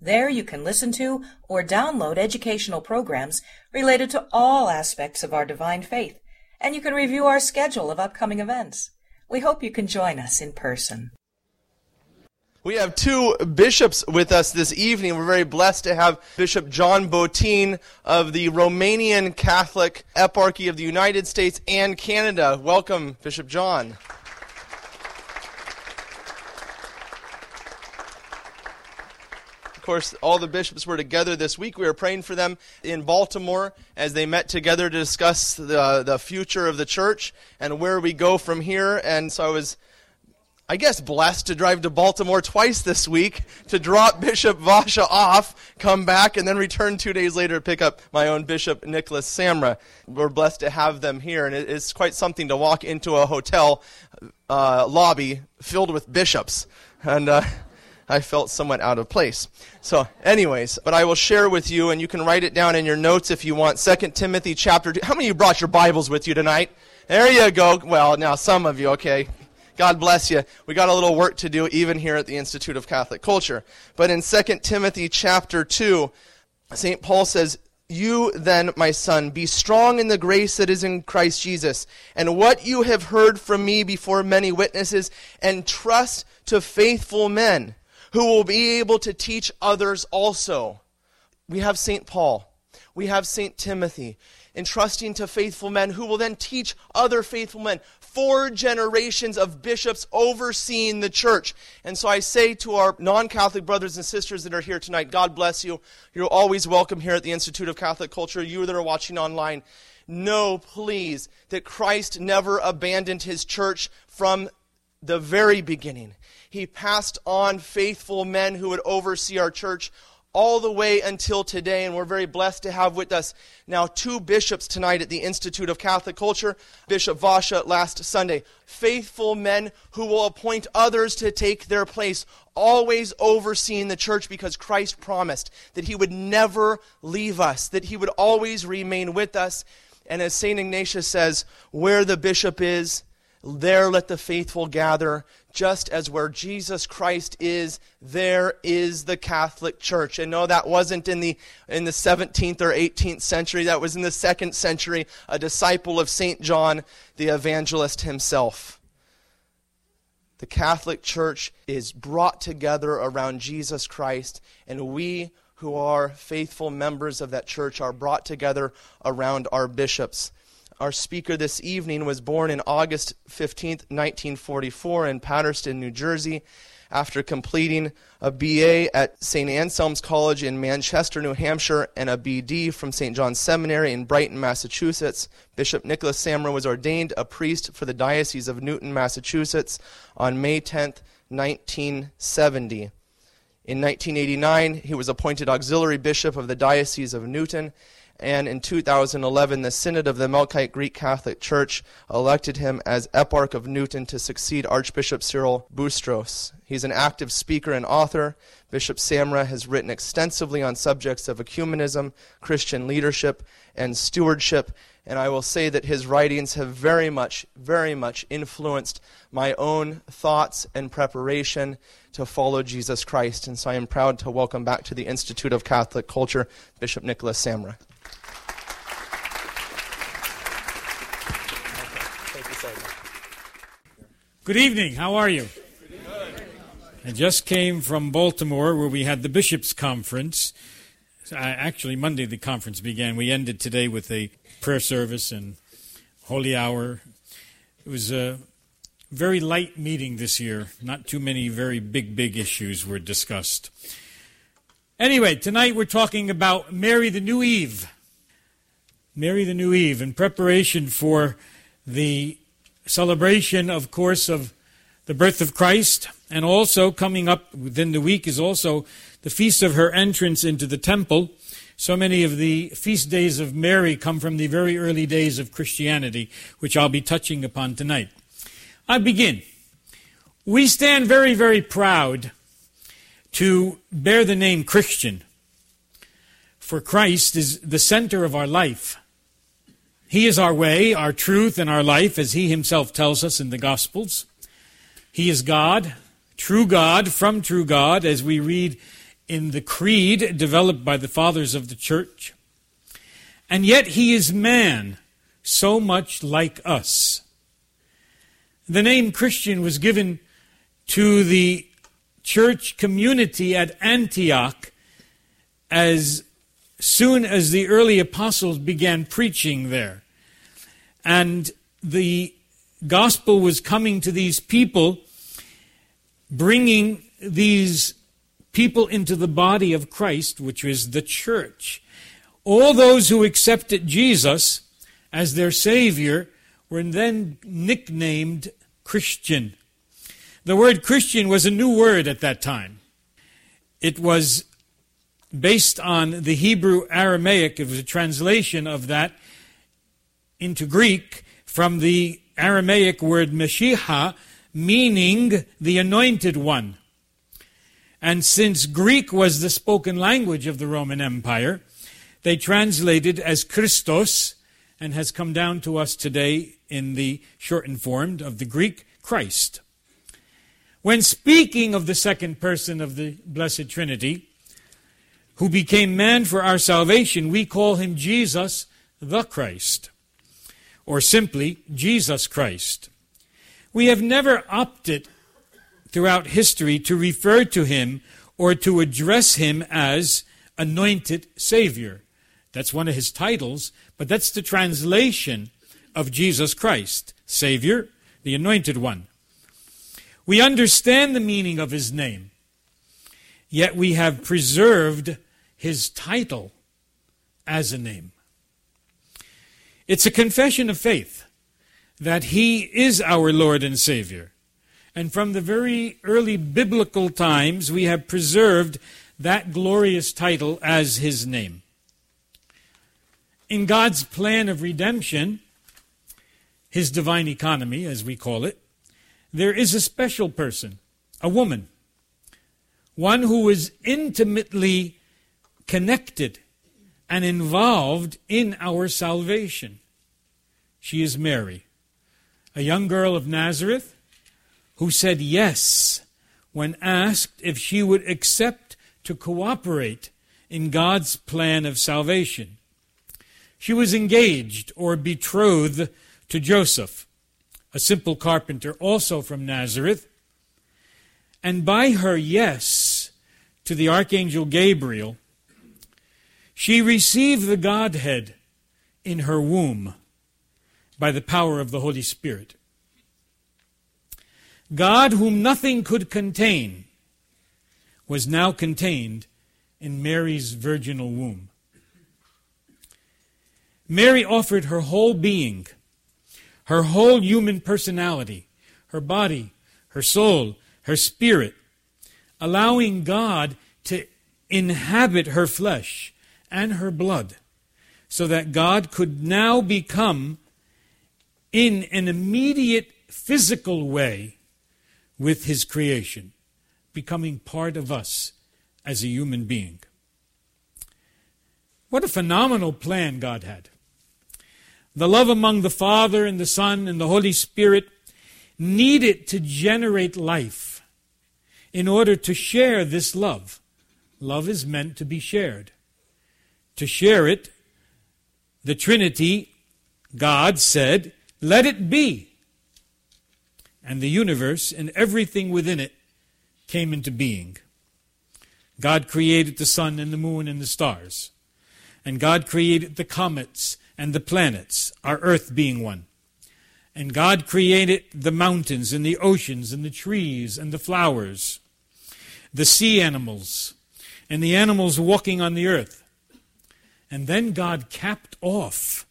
There you can listen to or download educational programs related to all aspects of our divine faith, and you can review our schedule of upcoming events. We hope you can join us in person. We have two bishops with us this evening. We're very blessed to have Bishop John Botean of the Romanian Catholic Eparchy of the United States and Canada. Welcome, Bishop John. Course, all the bishops were together this week. We were praying for them in Baltimore as they met together to discuss the, the future of the church and where we go from here. And so I was, I guess, blessed to drive to Baltimore twice this week to drop Bishop Vasha off, come back, and then return two days later to pick up my own Bishop Nicholas Samra. We're blessed to have them here, and it's quite something to walk into a hotel uh, lobby filled with bishops. And uh, I felt somewhat out of place. So, anyways, but I will share with you, and you can write it down in your notes if you want. 2 Timothy chapter 2. How many of you brought your Bibles with you tonight? There you go. Well, now some of you, okay. God bless you. We got a little work to do even here at the Institute of Catholic Culture. But in 2 Timothy chapter 2, St. Paul says, you then, my son, be strong in the grace that is in Christ Jesus, and what you have heard from me before many witnesses, and trust to faithful men who will be able to teach others also. We have St. Paul. We have St. Timothy, entrusting to faithful men who will then teach other faithful men. Four generations of bishops overseeing the church. And so I say to our non Catholic brothers and sisters that are here tonight, God bless you. You're always welcome here at the Institute of Catholic Culture. You that are watching online, know, please, that Christ never abandoned his church from the very beginning. He passed on faithful men who would oversee our church all the way until today, and we're very blessed to have with us now two bishops tonight at the Institute of Catholic Culture. Bishop Vasha last Sunday. Faithful men who will appoint others to take their place, always overseeing the church because Christ promised that he would never leave us, that he would always remain with us. And as St. Ignatius says, where the bishop is, there let the faithful gather, just as where Jesus Christ is, there is the Catholic Church. And no, that wasn't in the, in the 17th or 18th century. That was in the second century, a disciple of St. John the evangelist himself. The Catholic Church is brought together around Jesus Christ, and we who are faithful members of that church are brought together around our bishops. Our speaker this evening was born in August 15, 1944, in Paterson, New Jersey. After completing a BA at St. Anselm's College in Manchester, New Hampshire, and a BD from St. John's Seminary in Brighton, Massachusetts, Bishop Nicholas Samra was ordained a priest for the Diocese of Newton, Massachusetts on May 10, 1970. In 1989, he was appointed auxiliary bishop of the Diocese of Newton and in 2011, the Synod of the Melkite Greek Catholic Church elected him as Eparch of Newton to succeed Archbishop Cyril Boustros. He's an active speaker and author. Bishop Samra has written extensively on subjects of ecumenism, Christian leadership, and stewardship, and I will say that his writings have very much, very much influenced my own thoughts and preparation to follow Jesus Christ. And so I am proud to welcome back to the Institute of Catholic Culture Bishop Nicholas Samra. Good evening. How are you? I just came from Baltimore where we had the Bishops' Conference. Uh, actually, Monday the conference began. We ended today with a prayer service and holy hour. It was a very light meeting this year. Not too many very big, big issues were discussed. Anyway, tonight we're talking about Mary the New Eve. Mary the New Eve in preparation for the celebration, of course, of the birth of Christ, and also coming up within the week is also the feast of her entrance into the temple. So many of the feast days of Mary come from the very early days of Christianity, which I'll be touching upon tonight. I begin. We stand very, very proud to bear the name Christian, for Christ is the center of our life. He is our way, our truth, and our life, as He Himself tells us in the Gospels. He is God, true God from true God, as we read in the creed developed by the fathers of the church. And yet He is man, so much like us. The name Christian was given to the church community at Antioch as soon as the early apostles began preaching there. And the gospel was coming to these people, bringing these people into the body of Christ, which was the church. All those who accepted Jesus as their Savior were then nicknamed Christian. The word Christian was a new word at that time. It was based on the Hebrew Aramaic. It was a translation of that into Greek from the Aramaic word Meshiha, meaning the anointed one. And since Greek was the spoken language of the Roman Empire, they translated as Christos and has come down to us today in the shortened form of the Greek Christ. When speaking of the second person of the Blessed Trinity, who became man for our salvation, we call him Jesus the Christ, or simply Jesus Christ. We have never opted throughout history to refer to him or to address him as anointed Savior. That's one of his titles, but that's the translation of Jesus Christ, Savior, the anointed one. We understand the meaning of his name, yet we have preserved his title as a name. It's a confession of faith that he is our Lord and Savior. And from the very early biblical times, we have preserved that glorious title as his name. In God's plan of redemption, his divine economy, as we call it, there is a special person, a woman, one who is intimately connected and involved in our salvation. She is Mary, a young girl of Nazareth who said yes when asked if she would accept to cooperate in God's plan of salvation. She was engaged or betrothed to Joseph, a simple carpenter also from Nazareth, and by her yes to the archangel Gabriel, she received the Godhead in her womb by the power of the Holy Spirit. God, whom nothing could contain, was now contained in Mary's virginal womb. Mary offered her whole being, her whole human personality, her body, her soul, her spirit, allowing God to inhabit her flesh and her blood, so that God could now become, in an immediate physical way, with his creation, becoming part of us as a human being. What a phenomenal plan God had. The love among the Father and the Son and the Holy Spirit needed to generate life in order to share this love. Love is meant to be shared to share it, the Trinity, God said, Let it be. And the universe and everything within it came into being. God created the sun and the moon and the stars. And God created the comets and the planets, our earth being one. And God created the mountains and the oceans and the trees and the flowers, the sea animals, and the animals walking on the earth. And then God capped off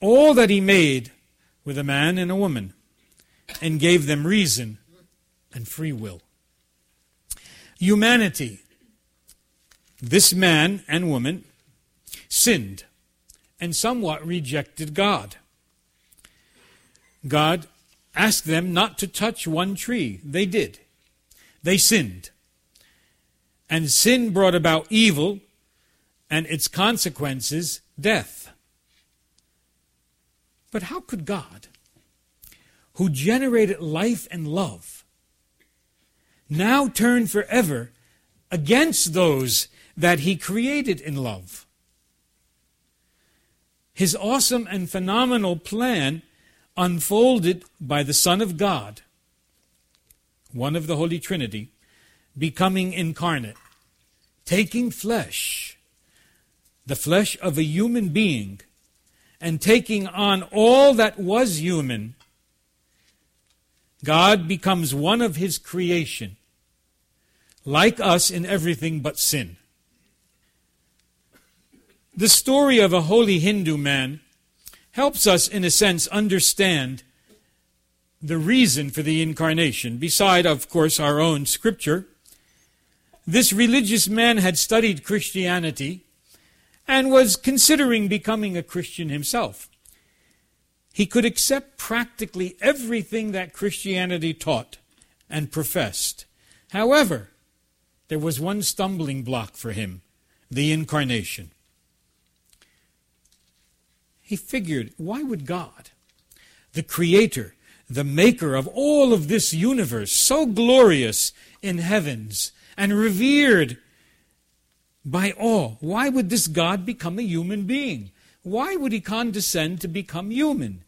all that He made with a man and a woman and gave them reason and free will. Humanity, this man and woman, sinned and somewhat rejected God. God asked them not to touch one tree. They did. They sinned. And sin brought about evil and its consequences, death. But how could God, who generated life and love, now turn forever against those that he created in love? His awesome and phenomenal plan unfolded by the Son of God, one of the Holy Trinity, becoming incarnate, taking flesh, the flesh of a human being, and taking on all that was human, God becomes one of his creation, like us in everything but sin. The story of a holy Hindu man helps us, in a sense, understand the reason for the incarnation, beside, of course, our own scripture. This religious man had studied Christianity and was considering becoming a Christian himself. He could accept practically everything that Christianity taught and professed. However, there was one stumbling block for him the incarnation. He figured, why would God, the creator, the maker of all of this universe, so glorious in heavens and revered by all, why would this God become a human being? Why would he condescend to become human?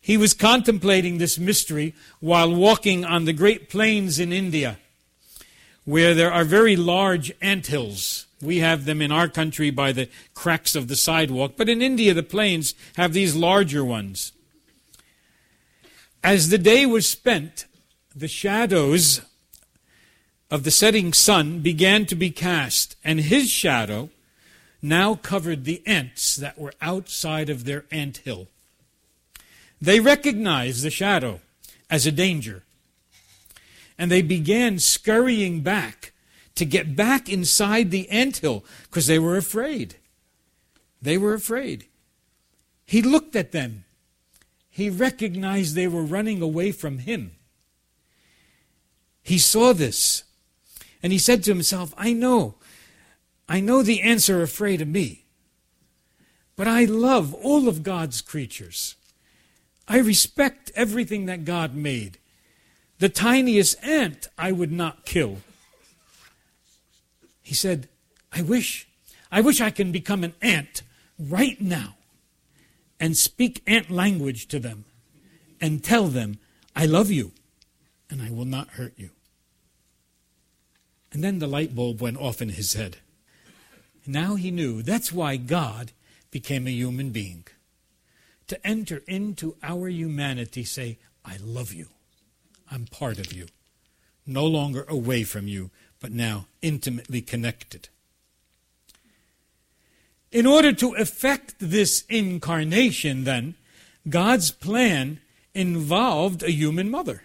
He was contemplating this mystery while walking on the great plains in India, where there are very large ant hills. We have them in our country by the cracks of the sidewalk, but in India the plains have these larger ones. As the day was spent, the shadows of the setting sun began to be cast, and his shadow now covered the ants that were outside of their ant hill. They recognized the shadow as a danger, and they began scurrying back to get back inside the anthill because they were afraid. They were afraid. He looked at them. He recognized they were running away from him. He saw this. And he said to himself, I know. I know the ants are afraid of me. But I love all of God's creatures. I respect everything that God made. The tiniest ant I would not kill. He said, I wish, I wish I can become an ant right now and speak ant language to them and tell them, I love you and I will not hurt you. And then the light bulb went off in his head. Now he knew that's why God became a human being. To enter into our humanity, say, I love you. I'm part of you. No longer away from you, but now intimately connected. In order to effect this incarnation, then, God's plan involved a human mother.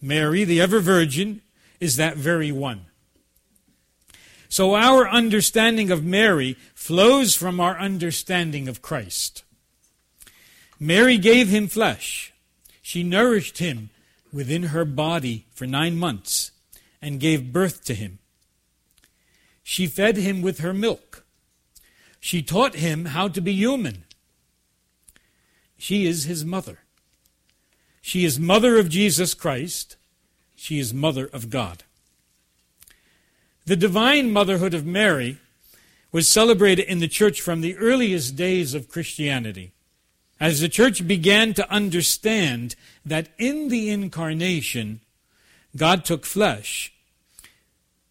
Mary, the ever virgin, is that very one. So our understanding of Mary flows from our understanding of Christ. Mary gave him flesh. She nourished him within her body for nine months and gave birth to him. She fed him with her milk. She taught him how to be human. She is his mother. She is mother of Jesus Christ. She is mother of God. The divine motherhood of Mary was celebrated in the church from the earliest days of Christianity. As the church began to understand that in the incarnation, God took flesh,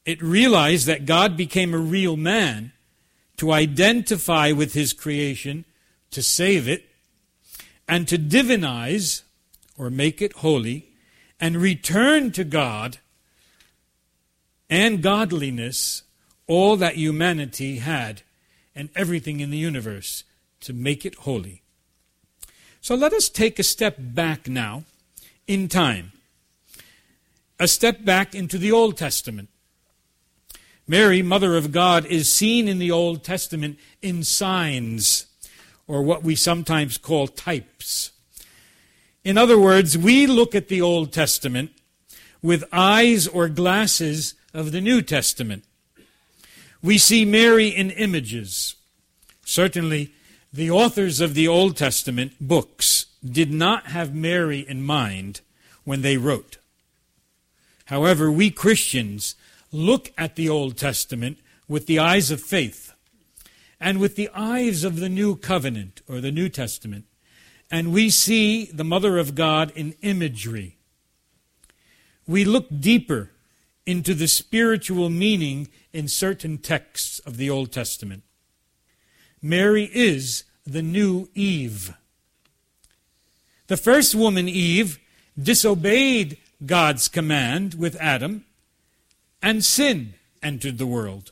it realized that God became a real man to identify with his creation, to save it, and to divinize or make it holy, and return to God and godliness all that humanity had and everything in the universe to make it holy. So let us take a step back now in time a step back into the Old Testament. Mary, Mother of God, is seen in the Old Testament in signs, or what we sometimes call types. In other words, we look at the Old Testament with eyes or glasses of the New Testament. We see Mary in images. Certainly, the authors of the Old Testament books did not have Mary in mind when they wrote. However, we Christians look at the Old Testament with the eyes of faith and with the eyes of the New Covenant or the New Testament, and we see the Mother of God in imagery. We look deeper into the spiritual meaning in certain texts of the Old Testament. Mary is the new Eve. The first woman, Eve, disobeyed God's command with Adam, and sin entered the world.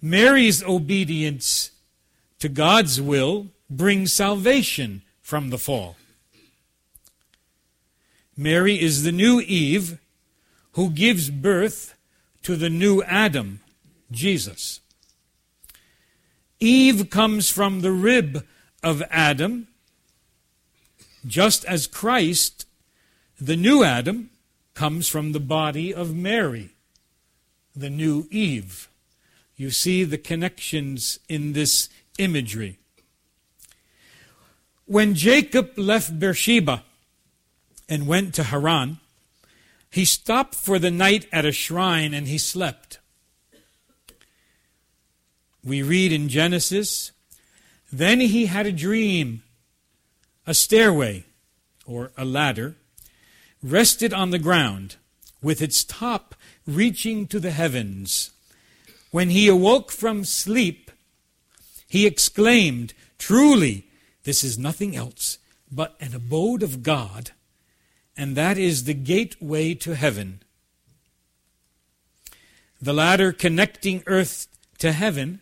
Mary's obedience to God's will brings salvation from the fall. Mary is the new Eve who gives birth to the new Adam, Jesus. Eve comes from the rib of Adam, just as Christ, the new Adam, comes from the body of Mary, the new Eve. You see the connections in this imagery. When Jacob left Beersheba and went to Haran, he stopped for the night at a shrine and he slept. We read in Genesis, then he had a dream, a stairway or a ladder rested on the ground, with its top reaching to the heavens. When he awoke from sleep, he exclaimed, Truly, this is nothing else but an abode of God, and that is the gateway to heaven. The ladder connecting earth to heaven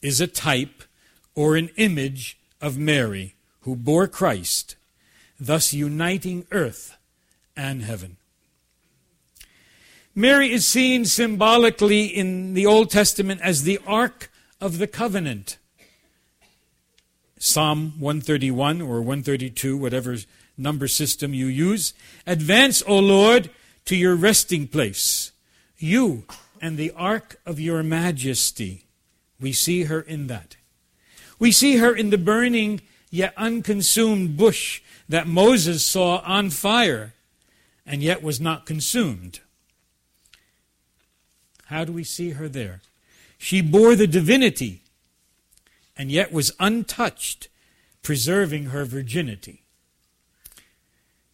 is a type or an image of Mary, who bore Christ, thus uniting earth and heaven. Mary is seen symbolically in the Old Testament as the Ark of the Covenant. Psalm 131 or 132, whatever number system you use. Advance, O Lord, to your resting place, you and the ark of your majesty. We see her in that. We see her in the burning yet unconsumed bush that Moses saw on fire and yet was not consumed. How do we see her there? She bore the divinity and yet was untouched, preserving her virginity.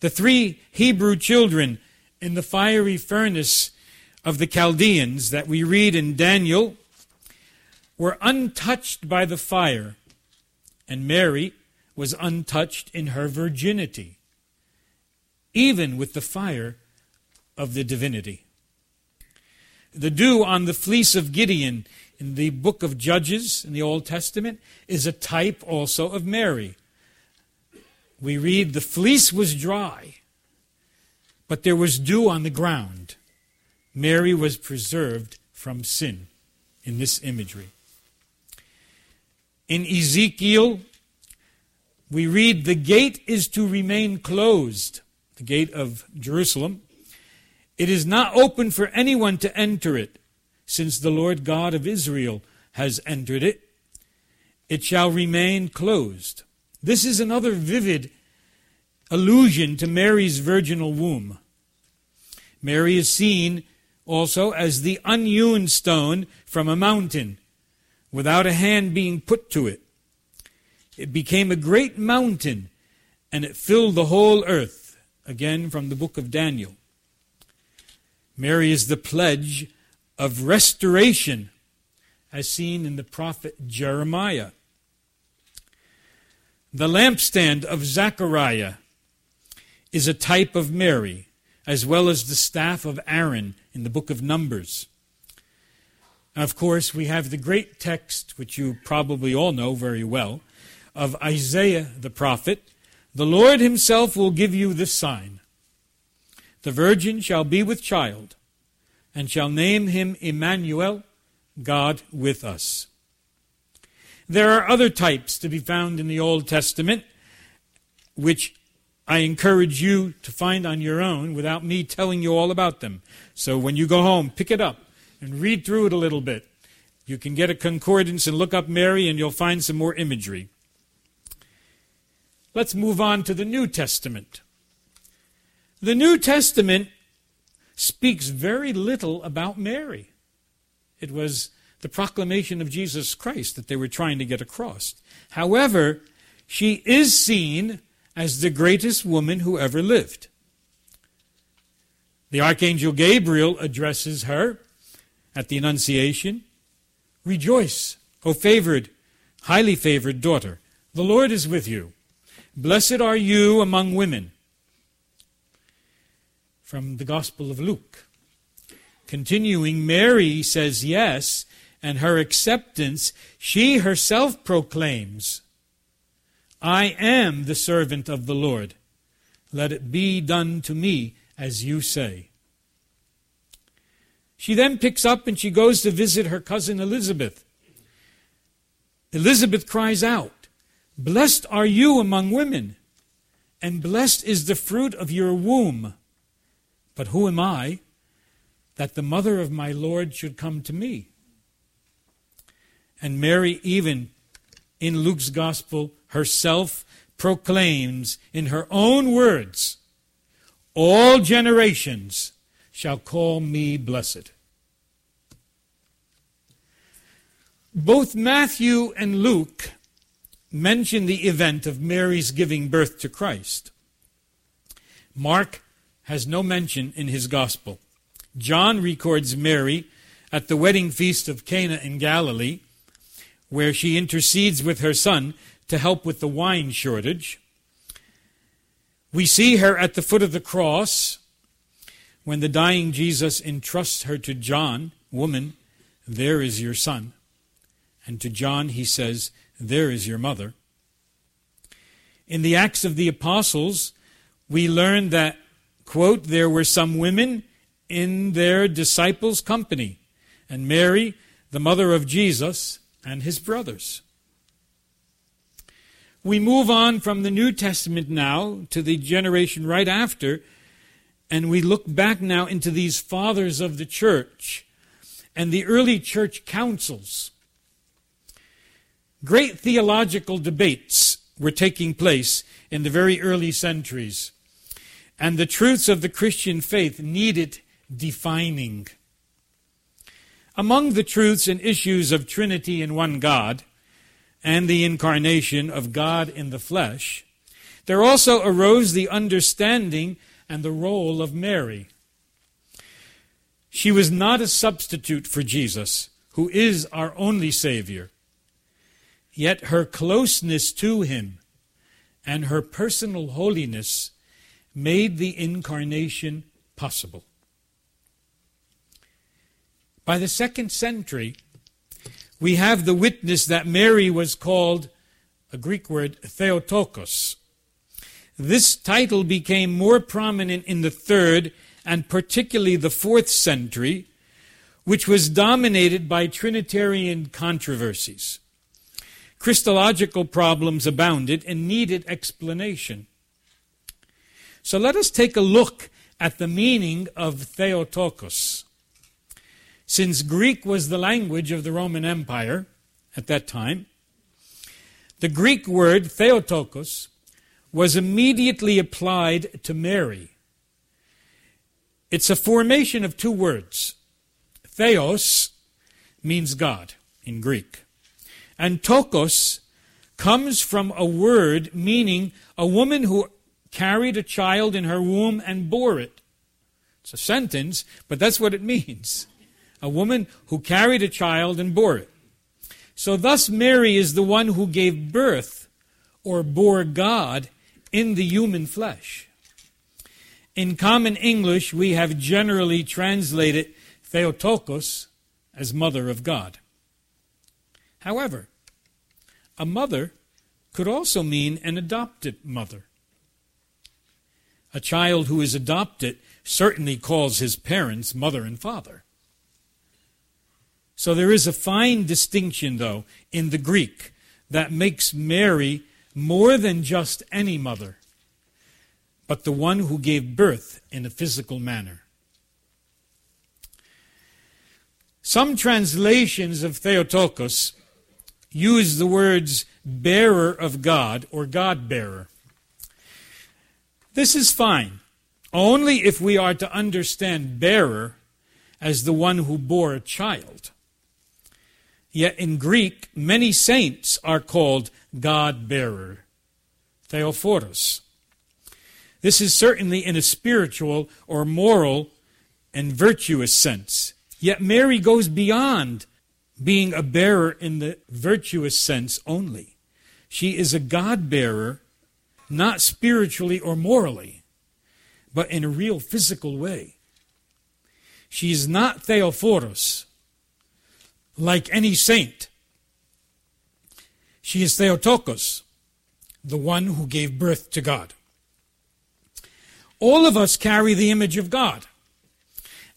The three Hebrew children in the fiery furnace of the Chaldeans that we read in Daniel were untouched by the fire, and Mary was untouched in her virginity even with the fire of the divinity. The dew on the fleece of Gideon in the book of Judges in the Old Testament is a type also of Mary. We read, The fleece was dry, but there was dew on the ground. Mary was preserved from sin in this imagery. In Ezekiel, we read, The gate is to remain closed the gate of Jerusalem. It is not open for anyone to enter it, since the Lord God of Israel has entered it. It shall remain closed. This is another vivid allusion to Mary's virginal womb. Mary is seen also as the unhewn stone from a mountain, without a hand being put to it. It became a great mountain, and it filled the whole earth again from the book of Daniel. Mary is the pledge of restoration, as seen in the prophet Jeremiah. The lampstand of Zechariah is a type of Mary, as well as the staff of Aaron in the book of Numbers. Of course, we have the great text, which you probably all know very well, of Isaiah the prophet, the Lord himself will give you this sign. The virgin shall be with child, and shall name him Emmanuel, God with us. There are other types to be found in the Old Testament, which I encourage you to find on your own without me telling you all about them. So when you go home, pick it up and read through it a little bit. You can get a concordance and look up Mary, and you'll find some more imagery. Let's move on to the New Testament. The New Testament speaks very little about Mary. It was the proclamation of Jesus Christ that they were trying to get across. However, she is seen as the greatest woman who ever lived. The Archangel Gabriel addresses her at the Annunciation Rejoice, O favored, highly favored daughter. The Lord is with you. Blessed are you among women. From the Gospel of Luke. Continuing, Mary says yes, and her acceptance she herself proclaims I am the servant of the Lord. Let it be done to me as you say. She then picks up and she goes to visit her cousin Elizabeth. Elizabeth cries out, Blessed are you among women, and blessed is the fruit of your womb. But who am I that the mother of my Lord should come to me? And Mary, even in Luke's gospel, herself proclaims in her own words, All generations shall call me blessed. Both Matthew and Luke mention the event of Mary's giving birth to Christ. Mark has no mention in his gospel. John records Mary at the wedding feast of Cana in Galilee, where she intercedes with her son to help with the wine shortage. We see her at the foot of the cross when the dying Jesus entrusts her to John, Woman, there is your son. And to John he says, There is your mother. In the Acts of the Apostles, we learn that, quote, there were some women in their disciples' company, and Mary, the mother of Jesus, and his brothers. We move on from the New Testament now to the generation right after, and we look back now into these fathers of the church and the early church councils. Great theological debates were taking place in the very early centuries, and the truths of the Christian faith needed defining. Among the truths and issues of Trinity in one God, and the incarnation of God in the flesh, there also arose the understanding and the role of Mary. She was not a substitute for Jesus, who is our only Savior. Yet her closeness to him and her personal holiness made the incarnation possible. By the second century, we have the witness that Mary was called a Greek word, Theotokos. This title became more prominent in the third and particularly the fourth century, which was dominated by Trinitarian controversies. Christological problems abounded and needed explanation. So let us take a look at the meaning of Theotokos. Since Greek was the language of the Roman Empire at that time, the Greek word Theotokos was immediately applied to Mary. It's a formation of two words. Theos means God in Greek, and tokos comes from a word meaning a woman who carried a child in her womb and bore it. It's a sentence, but that's what it means a woman who carried a child and bore it. So thus Mary is the one who gave birth or bore God in the human flesh. In common English, we have generally translated Theotokos as mother of God. However, a mother could also mean an adopted mother. A child who is adopted certainly calls his parents mother and father. So there is a fine distinction, though, in the Greek that makes Mary more than just any mother, but the one who gave birth in a physical manner. Some translations of Theotokos use the words bearer of God or God bearer. This is fine, only if we are to understand bearer as the one who bore a child. Yet in Greek, many saints are called God bearer, Theophoros. This is certainly in a spiritual or moral and virtuous sense. Yet Mary goes beyond being a bearer in the virtuous sense only. She is a God bearer, not spiritually or morally, but in a real physical way. She is not Theophorus, like any saint. She is Theotokos, the one who gave birth to God. All of us carry the image of God.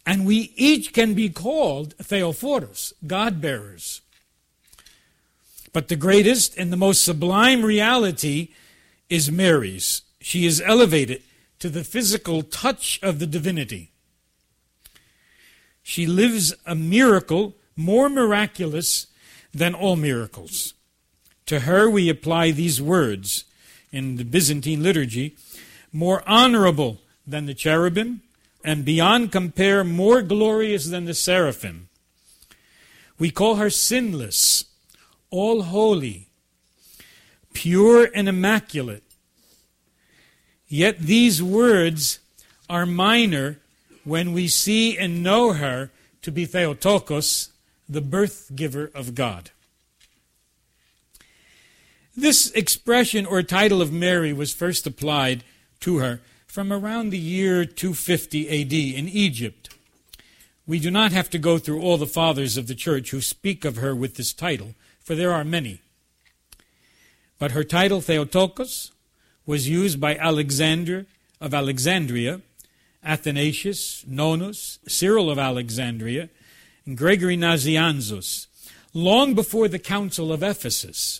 And we each can be called Theophorus, God bearers. But the greatest and the most sublime reality is Mary's. She is elevated to the physical touch of the divinity. She lives a miracle more miraculous than all miracles. To her we apply these words in the Byzantine liturgy more honorable than the cherubim, and beyond compare more glorious than the seraphim. We call her sinless, all holy, pure and immaculate. Yet these words are minor when we see and know her to be Theotokos, the birth giver of God. This expression or title of Mary was first applied to her from around the year 250 AD in Egypt. We do not have to go through all the fathers of the church who speak of her with this title, for there are many. But her title, Theotokos, was used by Alexander of Alexandria, Athanasius, Nonus, Cyril of Alexandria, and Gregory Nazianzus, long before the Council of Ephesus.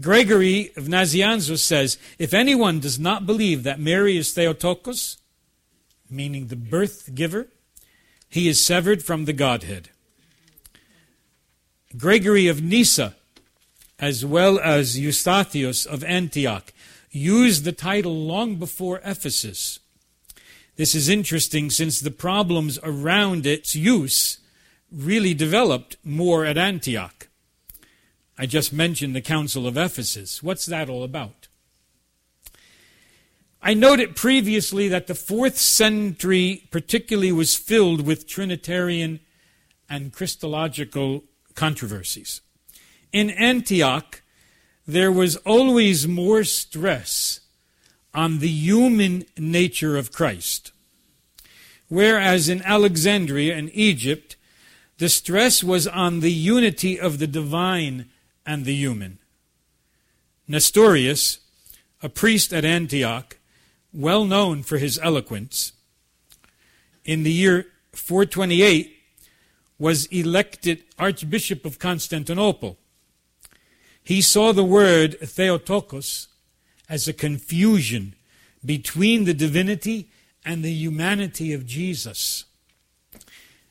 Gregory of Nazianzus says, if anyone does not believe that Mary is Theotokos, meaning the birth giver, he is severed from the Godhead. Gregory of Nyssa, as well as Eustathius of Antioch, used the title long before Ephesus. This is interesting since the problems around its use really developed more at Antioch. I just mentioned the Council of Ephesus. What's that all about? I noted previously that the fourth century particularly was filled with Trinitarian and Christological controversies. In Antioch, there was always more stress on the human nature of Christ. Whereas in Alexandria and Egypt, the stress was on the unity of the divine and the human. Nestorius, a priest at Antioch, well known for his eloquence, in the year 428 was elected Archbishop of Constantinople. He saw the word Theotokos as a confusion between the divinity and the humanity of Jesus.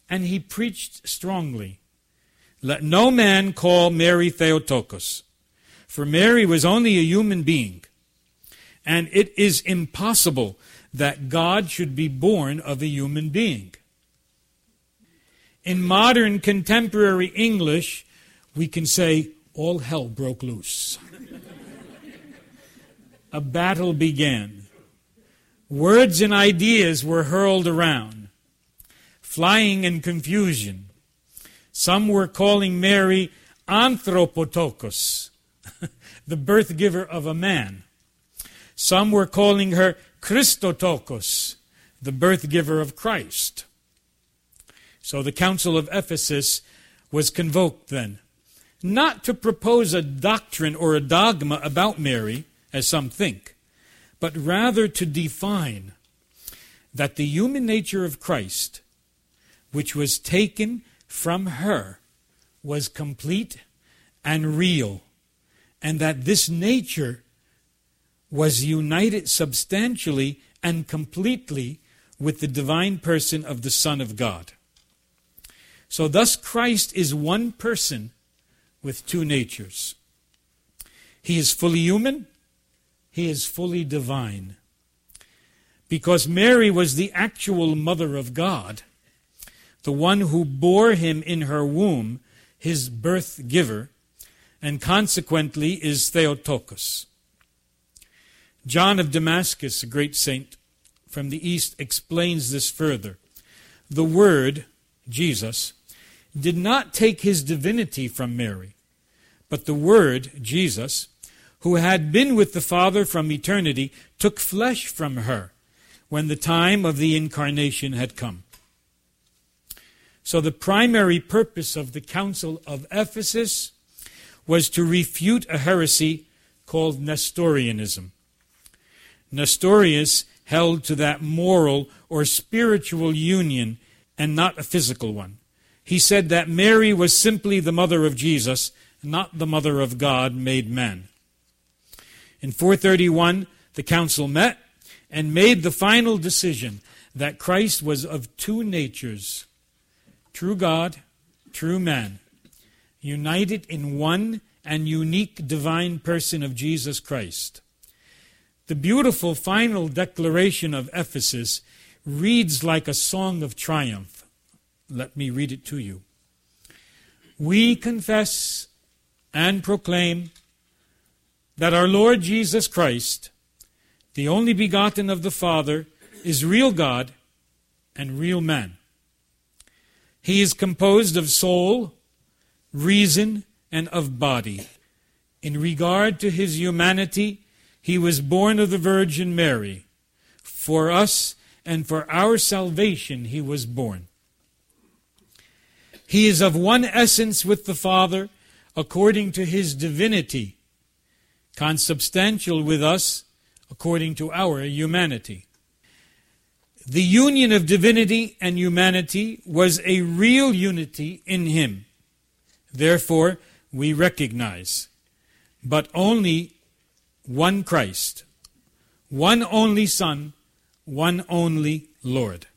And he preached strongly let no man call Mary Theotokos, for Mary was only a human being, and it is impossible that God should be born of a human being. In modern contemporary English, we can say, all hell broke loose. a battle began. Words and ideas were hurled around, flying in confusion. Some were calling Mary Anthropotokos, the birth giver of a man. Some were calling her Christotokos, the birth giver of Christ. So the Council of Ephesus was convoked then, not to propose a doctrine or a dogma about Mary, as some think, but rather to define that the human nature of Christ, which was taken from her, was complete and real, and that this nature was united substantially and completely with the divine person of the Son of God. So, thus, Christ is one person with two natures. He is fully human, he is fully divine. Because Mary was the actual mother of God, the one who bore him in her womb, his birth giver, and consequently is Theotokos. John of Damascus, a great saint from the East, explains this further. The Word, Jesus, did not take his divinity from Mary, but the Word, Jesus, who had been with the Father from eternity, took flesh from her when the time of the incarnation had come. So the primary purpose of the Council of Ephesus was to refute a heresy called Nestorianism. Nestorius held to that moral or spiritual union and not a physical one. He said that Mary was simply the mother of Jesus, not the mother of God made man. In 431, the council met and made the final decision that Christ was of two natures true God, true man, united in one and unique divine person of Jesus Christ. The beautiful final declaration of Ephesus reads like a song of triumph. Let me read it to you. We confess and proclaim that our Lord Jesus Christ, the only begotten of the Father, is real God and real man. He is composed of soul, reason, and of body. In regard to his humanity, he was born of the Virgin Mary. For us and for our salvation, he was born. He is of one essence with the Father according to his divinity, consubstantial with us according to our humanity. The union of divinity and humanity was a real unity in him. Therefore, we recognize, but only one Christ, one only Son, one only Lord.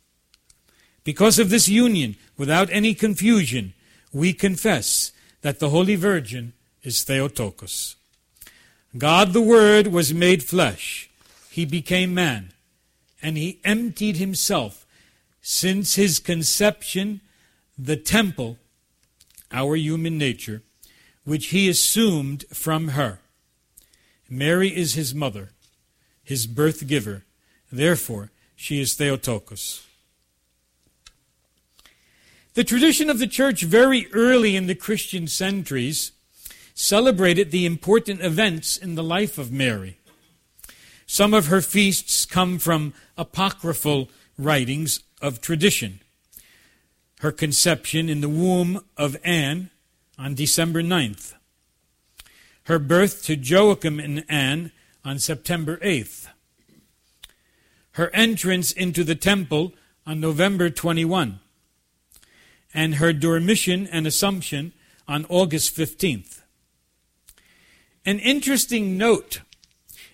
Because of this union, without any confusion, we confess that the Holy Virgin is Theotokos. God the Word was made flesh. He became man. And he emptied himself since his conception, the temple, our human nature, which he assumed from her. Mary is his mother, his birth giver. Therefore, she is Theotokos. The tradition of the church very early in the Christian centuries celebrated the important events in the life of Mary. Some of her feasts come from apocryphal writings of tradition. Her conception in the womb of Anne on December 9th. Her birth to Joachim and Anne on September 8th. Her entrance into the temple on November 21 and her dormition and assumption on August 15th. An interesting note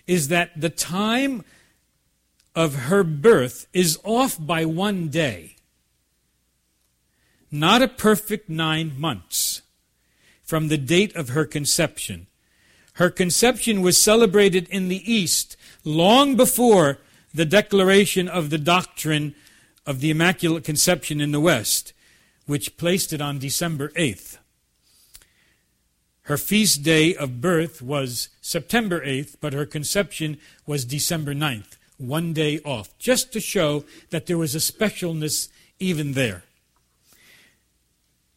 is that the time of her birth is off by one day, not a perfect nine months from the date of her conception. Her conception was celebrated in the East long before the declaration of the doctrine of the Immaculate Conception in the West which placed it on December 8th. Her feast day of birth was September 8th, but her conception was December 9th, one day off, just to show that there was a specialness even there.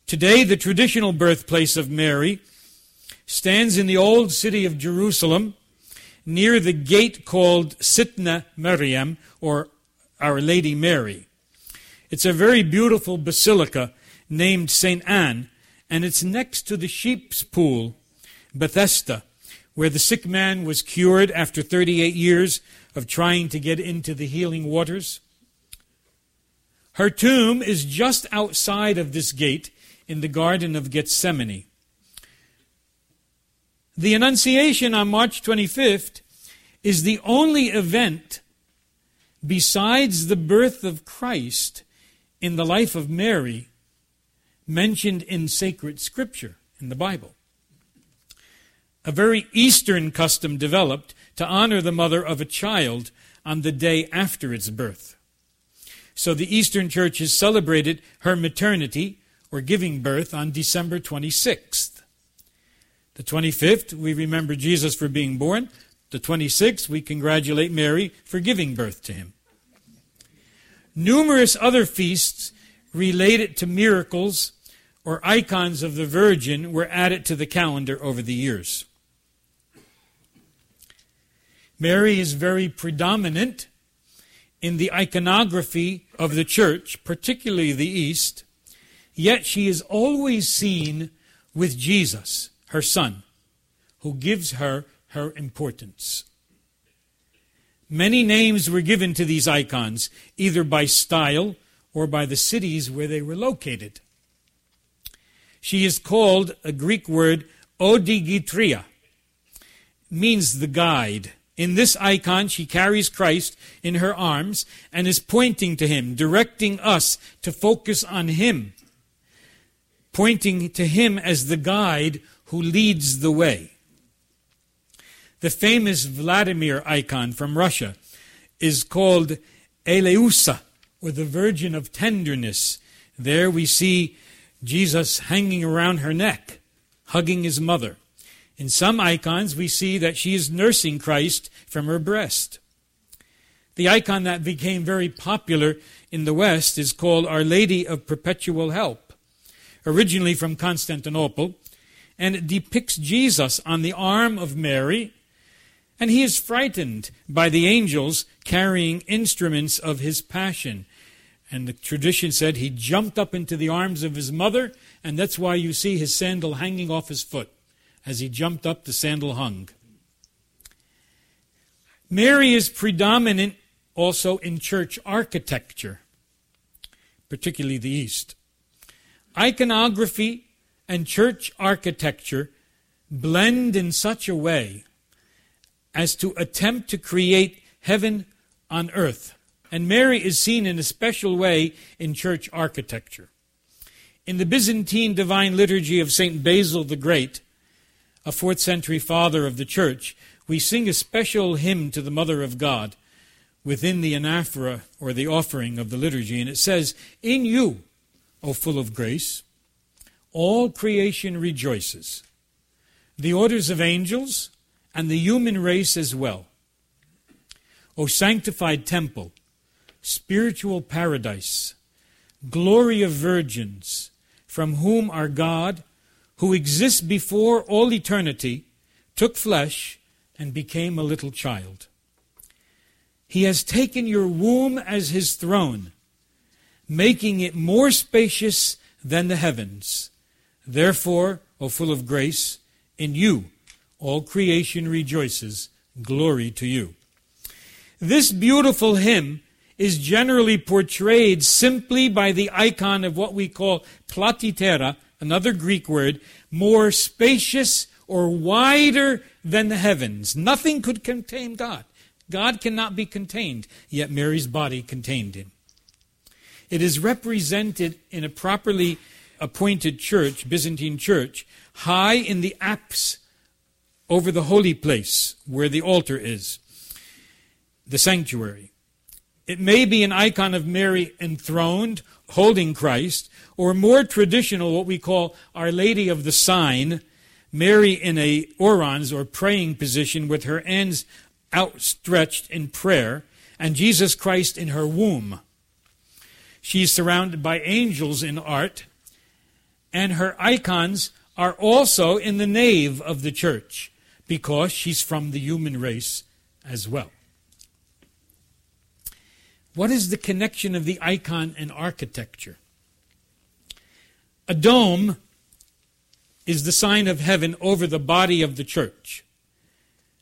Today, the traditional birthplace of Mary stands in the old city of Jerusalem near the gate called Sitna Miriam, or Our Lady Mary. It's a very beautiful basilica named St. Anne, and it's next to the sheep's pool, Bethesda, where the sick man was cured after 38 years of trying to get into the healing waters. Her tomb is just outside of this gate in the Garden of Gethsemane. The Annunciation on March 25th is the only event besides the birth of Christ in the life of Mary mentioned in sacred scripture in the Bible. A very Eastern custom developed to honor the mother of a child on the day after its birth. So the Eastern Church has celebrated her maternity or giving birth on December 26th. The 25th, we remember Jesus for being born. The 26th, we congratulate Mary for giving birth to him. Numerous other feasts related to miracles or icons of the Virgin were added to the calendar over the years. Mary is very predominant in the iconography of the church, particularly the East, yet she is always seen with Jesus, her son, who gives her her importance. Many names were given to these icons, either by style or by the cities where they were located. She is called a Greek word odigitria, means the guide. In this icon, she carries Christ in her arms and is pointing to him, directing us to focus on him, pointing to him as the guide who leads the way. The famous Vladimir icon from Russia is called Eleusa, or the Virgin of Tenderness. There we see Jesus hanging around her neck, hugging his mother. In some icons, we see that she is nursing Christ from her breast. The icon that became very popular in the West is called Our Lady of Perpetual Help, originally from Constantinople, and it depicts Jesus on the arm of Mary, and he is frightened by the angels carrying instruments of his passion. And the tradition said he jumped up into the arms of his mother, and that's why you see his sandal hanging off his foot. As he jumped up, the sandal hung. Mary is predominant also in church architecture, particularly the East. Iconography and church architecture blend in such a way as to attempt to create heaven on earth. And Mary is seen in a special way in church architecture. In the Byzantine Divine Liturgy of St. Basil the Great, a fourth century father of the church, we sing a special hymn to the Mother of God within the anaphora or the offering of the liturgy, and it says, In you, O full of grace, all creation rejoices, the orders of angels and the human race as well. O sanctified temple, spiritual paradise, glory of virgins, from whom our God who exists before all eternity, took flesh and became a little child. He has taken your womb as his throne, making it more spacious than the heavens. Therefore, O full of grace, in you all creation rejoices. Glory to you. This beautiful hymn is generally portrayed simply by the icon of what we call platytera, another Greek word, more spacious or wider than the heavens. Nothing could contain God. God cannot be contained, yet Mary's body contained him. It is represented in a properly appointed church, Byzantine church, high in the apse over the holy place where the altar is, the sanctuary. It may be an icon of Mary enthroned, holding Christ, or more traditional, what we call Our Lady of the Sign, Mary in a orans or praying position with her hands outstretched in prayer, and Jesus Christ in her womb. She's surrounded by angels in art, and her icons are also in the nave of the church because she's from the human race as well. What is the connection of the icon and architecture? A dome is the sign of heaven over the body of the church.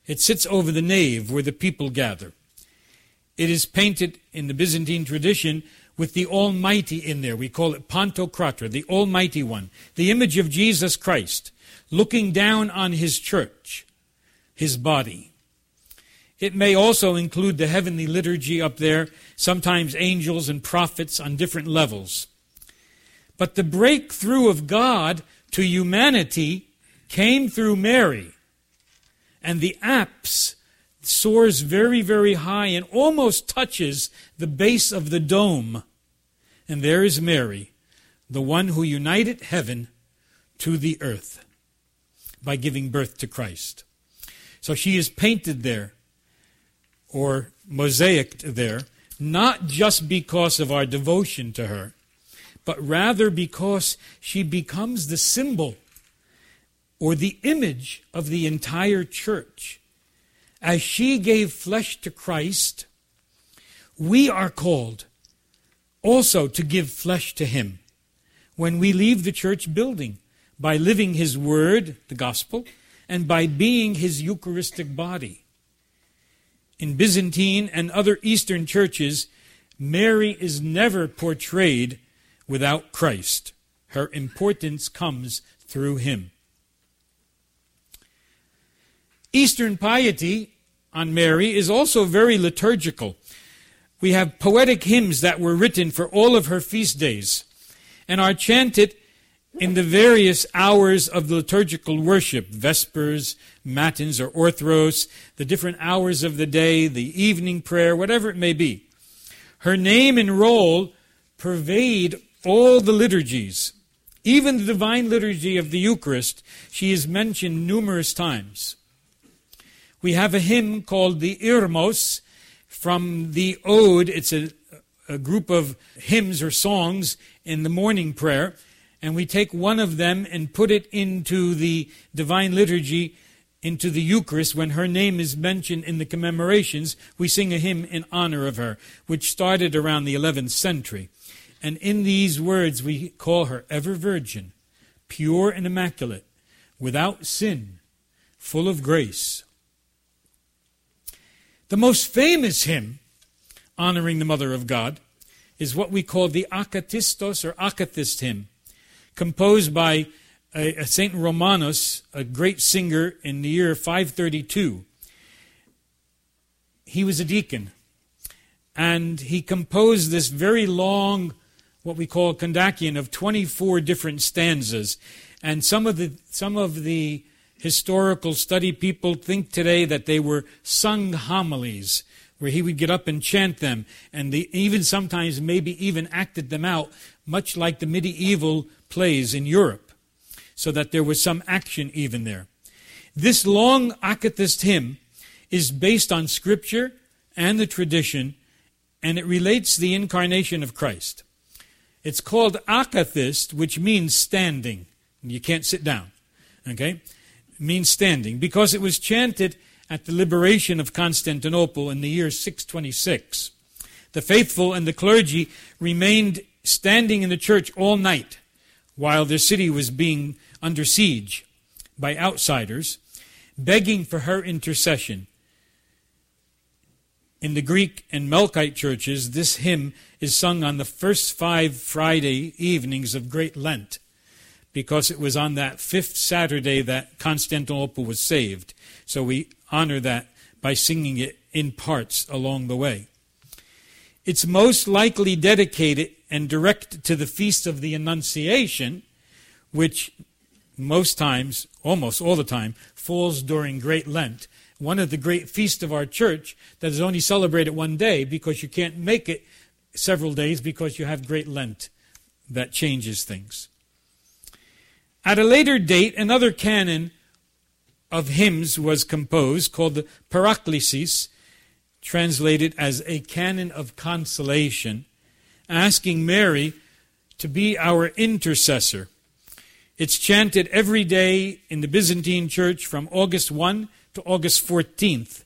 It sits over the nave where the people gather. It is painted in the Byzantine tradition with the Almighty in there. We call it Pantocrator, the Almighty One, the image of Jesus Christ, looking down on his church, his body. It may also include the heavenly liturgy up there, sometimes angels and prophets on different levels. But the breakthrough of God to humanity came through Mary. And the apse soars very, very high and almost touches the base of the dome. And there is Mary, the one who united heaven to the earth by giving birth to Christ. So she is painted there or mosaicked there, not just because of our devotion to her, but rather because she becomes the symbol or the image of the entire church. As she gave flesh to Christ, we are called also to give flesh to Him when we leave the church building by living His Word, the Gospel, and by being His Eucharistic body in Byzantine and other Eastern churches, Mary is never portrayed without Christ. Her importance comes through him. Eastern piety on Mary is also very liturgical. We have poetic hymns that were written for all of her feast days and are chanted in the various hours of the liturgical worship, vespers, matins, or orthros, the different hours of the day, the evening prayer, whatever it may be. Her name and role pervade all the liturgies. Even the divine liturgy of the Eucharist, she is mentioned numerous times. We have a hymn called the Irmos from the Ode. It's a, a group of hymns or songs in the morning prayer and we take one of them and put it into the divine liturgy, into the Eucharist, when her name is mentioned in the commemorations, we sing a hymn in honor of her, which started around the 11th century. And in these words, we call her ever virgin, pure and immaculate, without sin, full of grace. The most famous hymn honoring the Mother of God is what we call the Akatistos or Akathist hymn composed by uh, Saint Romanus, a great singer in the year 532. He was a deacon, and he composed this very long, what we call a kondakion of 24 different stanzas. And some of the some of the historical study people think today that they were sung homilies where he would get up and chant them, and the, even sometimes maybe even acted them out, much like the medieval plays in Europe, so that there was some action even there. This long Akathist hymn is based on Scripture and the tradition, and it relates the incarnation of Christ. It's called Akathist, which means standing. You can't sit down. Okay? It means standing because it was chanted at the liberation of Constantinople in the year 626. The faithful and the clergy remained standing in the church all night while their city was being under siege by outsiders, begging for her intercession. In the Greek and Melkite churches, this hymn is sung on the first five Friday evenings of Great Lent because it was on that fifth Saturday that Constantinople was saved. So we honor that by singing it in parts along the way. It's most likely dedicated and directed to the Feast of the Annunciation, which most times, almost all the time, falls during Great Lent, one of the great feasts of our church that is only celebrated one day because you can't make it several days because you have Great Lent that changes things. At a later date, another canon of hymns was composed called the Paraklesis, translated as a canon of consolation, asking Mary to be our intercessor. It's chanted every day in the Byzantine church from August 1 to August 14th,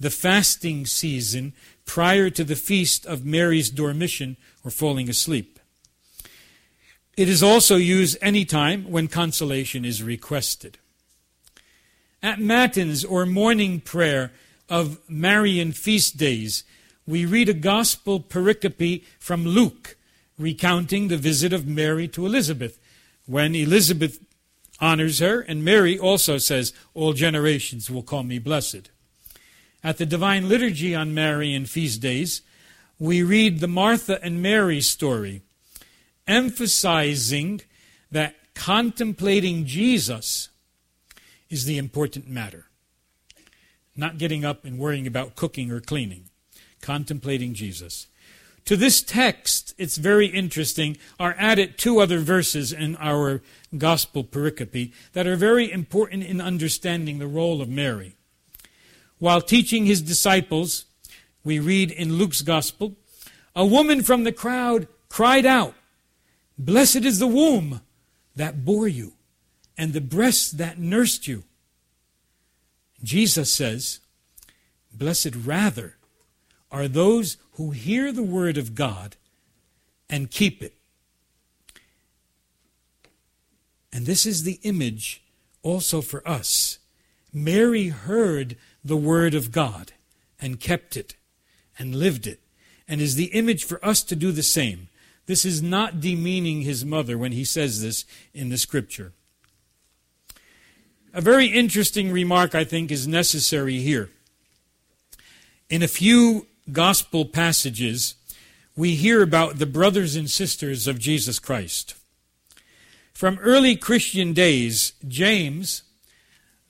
the fasting season prior to the feast of Mary's dormition or falling asleep. It is also used any time when consolation is requested. At Matins or morning prayer of Marian feast days, we read a gospel pericope from Luke recounting the visit of Mary to Elizabeth when Elizabeth honors her, and Mary also says, All generations will call me blessed. At the Divine Liturgy on Marian feast days, we read the Martha and Mary story, emphasizing that contemplating Jesus is the important matter. Not getting up and worrying about cooking or cleaning. Contemplating Jesus. To this text, it's very interesting, are added two other verses in our gospel pericope that are very important in understanding the role of Mary. While teaching his disciples, we read in Luke's gospel, a woman from the crowd cried out, Blessed is the womb that bore you, and the breasts that nursed you. Jesus says, Blessed rather are those who hear the word of God and keep it. And this is the image also for us. Mary heard the word of God and kept it and lived it, and is the image for us to do the same. This is not demeaning his mother when he says this in the scripture. A very interesting remark, I think, is necessary here. In a few gospel passages, we hear about the brothers and sisters of Jesus Christ. From early Christian days, James,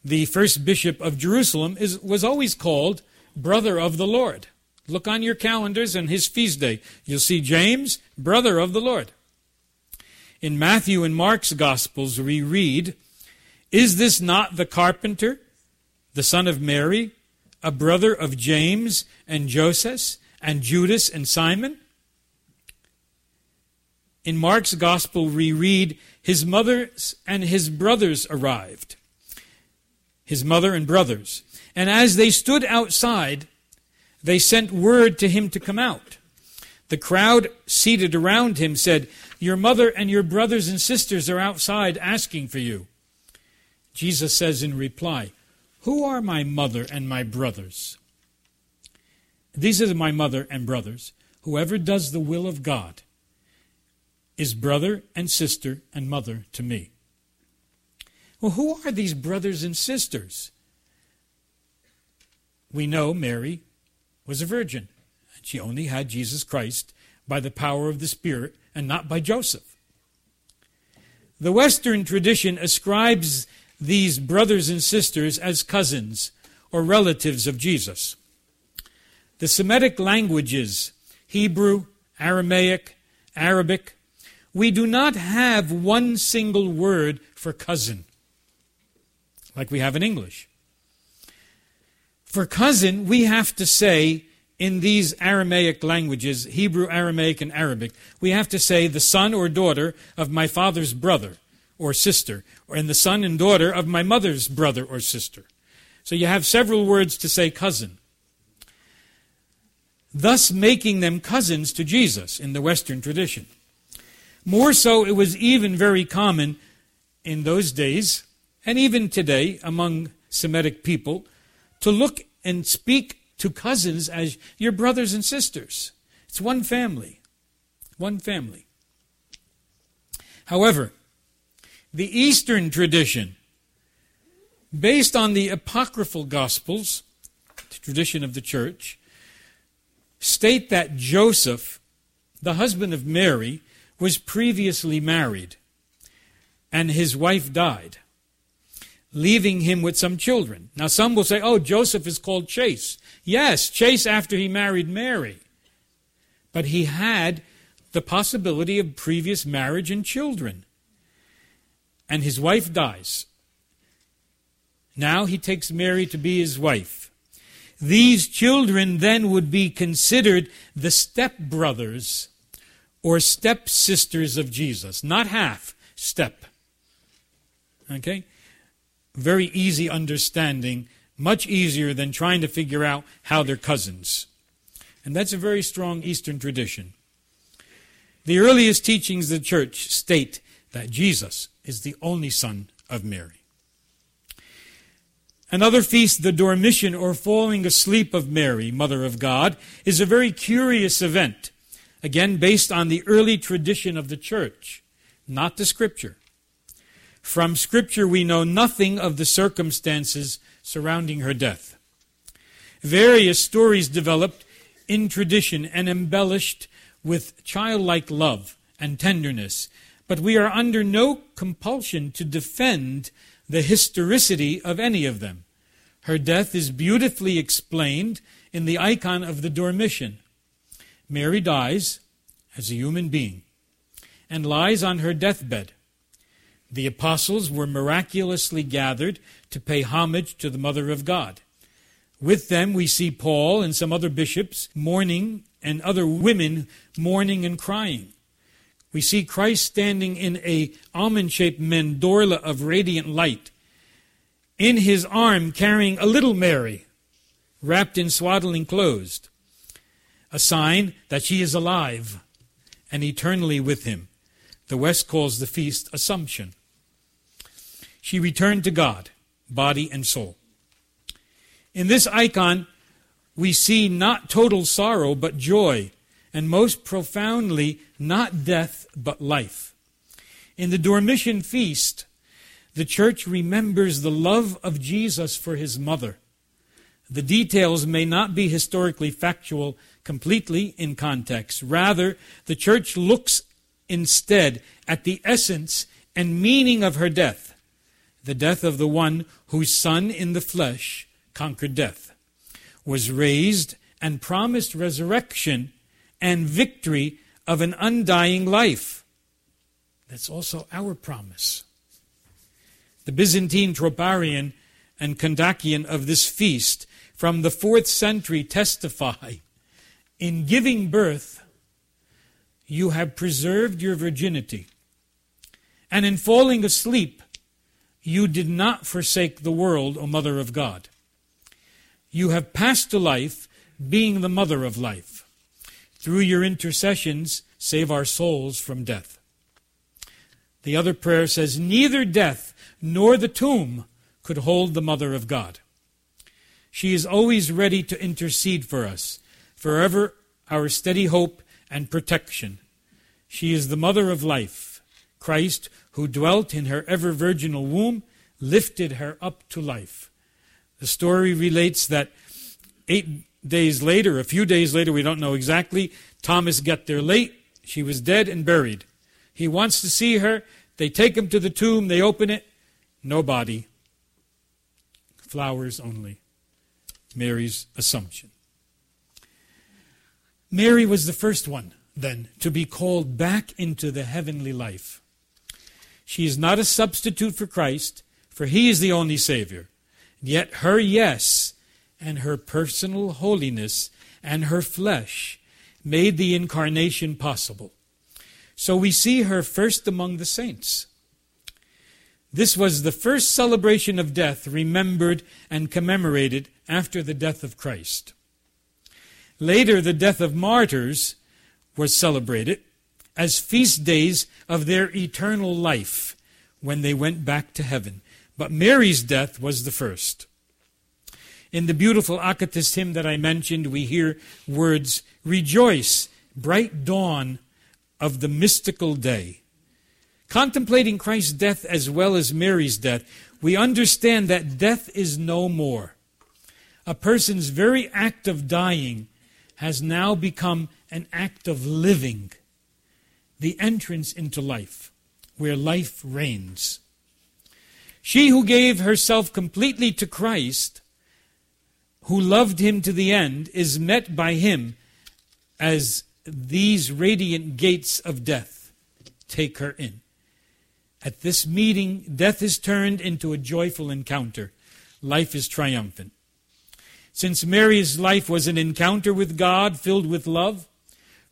the first bishop of Jerusalem, is, was always called brother of the Lord. Look on your calendars and his feast day. You'll see James, brother of the Lord. In Matthew and Mark's Gospels, we read, Is this not the carpenter, the son of Mary, a brother of James and Joseph and Judas and Simon? In Mark's gospel, we read, His mother and his brothers arrived. His mother and brothers. And as they stood outside, they sent word to him to come out. The crowd seated around him said, Your mother and your brothers and sisters are outside asking for you. Jesus says in reply, who are my mother and my brothers? These are my mother and brothers. Whoever does the will of God is brother and sister and mother to me. Well, who are these brothers and sisters? We know Mary was a virgin. She only had Jesus Christ by the power of the Spirit and not by Joseph. The Western tradition ascribes these brothers and sisters as cousins or relatives of Jesus. The Semitic languages, Hebrew, Aramaic, Arabic, we do not have one single word for cousin like we have in English. For cousin, we have to say in these Aramaic languages, Hebrew, Aramaic, and Arabic, we have to say the son or daughter of my father's brother or sister, and the son and daughter of my mother's brother or sister. So you have several words to say cousin. Thus making them cousins to Jesus in the Western tradition. More so, it was even very common in those days, and even today among Semitic people, to look and speak to cousins as your brothers and sisters. It's one family. One family. However, the Eastern tradition, based on the apocryphal Gospels, the tradition of the church, state that Joseph, the husband of Mary, was previously married and his wife died, leaving him with some children. Now, some will say, oh, Joseph is called Chase. Yes, Chase after he married Mary. But he had the possibility of previous marriage and children and his wife dies. Now he takes Mary to be his wife. These children then would be considered the stepbrothers or stepsisters of Jesus, not half, step. Okay? Very easy understanding, much easier than trying to figure out how they're cousins. And that's a very strong Eastern tradition. The earliest teachings of the church state that Jesus is the only son of Mary. Another feast, the Dormition or falling asleep of Mary, Mother of God, is a very curious event, again based on the early tradition of the church, not the scripture. From scripture we know nothing of the circumstances surrounding her death. Various stories developed in tradition and embellished with childlike love and tenderness, but we are under no compulsion to defend the historicity of any of them. Her death is beautifully explained in the icon of the Dormition. Mary dies as a human being and lies on her deathbed. The apostles were miraculously gathered to pay homage to the Mother of God. With them, we see Paul and some other bishops mourning and other women mourning and crying. We see Christ standing in a almond-shaped mandorla of radiant light, in his arm carrying a little Mary, wrapped in swaddling clothes, a sign that she is alive and eternally with him. The West calls the feast Assumption. She returned to God, body and soul. In this icon, we see not total sorrow, but joy, and most profoundly, not death, but life. In the Dormition feast, the church remembers the love of Jesus for his mother. The details may not be historically factual completely in context. Rather, the church looks instead at the essence and meaning of her death, the death of the one whose Son in the flesh conquered death, was raised and promised resurrection and victory of an undying life. That's also our promise. The Byzantine troparion and kondakion of this feast from the fourth century testify in giving birth, you have preserved your virginity. And in falling asleep, you did not forsake the world, O Mother of God. You have passed to life, being the Mother of life. Through your intercessions, save our souls from death. The other prayer says, Neither death nor the tomb could hold the Mother of God. She is always ready to intercede for us, forever our steady hope and protection. She is the mother of life. Christ, who dwelt in her ever virginal womb, lifted her up to life. The story relates that eight days later, a few days later, we don't know exactly, Thomas got there late. She was dead and buried. He wants to see her. They take him to the tomb. They open it. No body. Flowers only. Mary's Assumption. Mary was the first one, then, to be called back into the heavenly life. She is not a substitute for Christ, for he is the only Savior. Yet her yes and her personal holiness and her flesh made the incarnation possible. So we see her first among the saints. This was the first celebration of death remembered and commemorated after the death of Christ. Later, the death of martyrs was celebrated as feast days of their eternal life when they went back to heaven. But Mary's death was the first. In the beautiful Akathist hymn that I mentioned, we hear words, Rejoice, bright dawn of the mystical day. Contemplating Christ's death as well as Mary's death, we understand that death is no more. A person's very act of dying has now become an act of living, the entrance into life, where life reigns. She who gave herself completely to Christ, who loved him to the end, is met by him as these radiant gates of death take her in. At this meeting, death is turned into a joyful encounter. Life is triumphant. Since Mary's life was an encounter with God filled with love,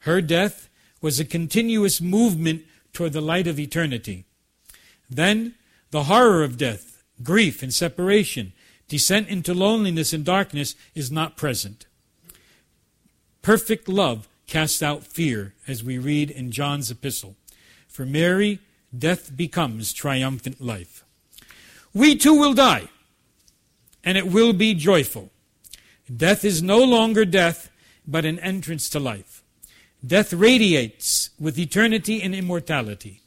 her death was a continuous movement toward the light of eternity. Then, the horror of death, grief and separation, descent into loneliness and darkness is not present. Perfect love casts out fear, as we read in John's epistle. For Mary, death becomes triumphant life. We too will die and it will be joyful. Death is no longer death, but an entrance to life. Death radiates with eternity and immortality.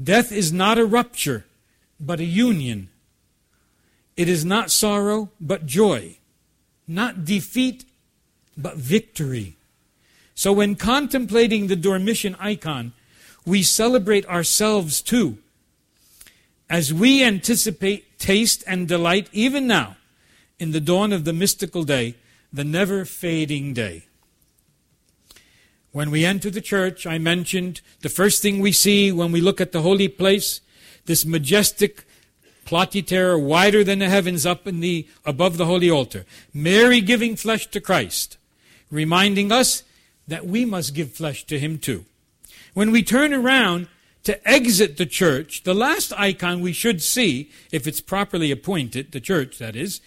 Death is not a rupture, but a union. It is not sorrow, but joy. Not defeat, but victory. So when contemplating the Dormition icon, we celebrate ourselves too, as we anticipate taste and delight even now in the dawn of the mystical day, the never fading day. When we enter the church, I mentioned the first thing we see when we look at the holy place, this majestic platyter wider than the heavens up in the above the holy altar. Mary giving flesh to Christ, reminding us that we must give flesh to him too. When we turn around to exit the church, the last icon we should see, if it's properly appointed, the church that is,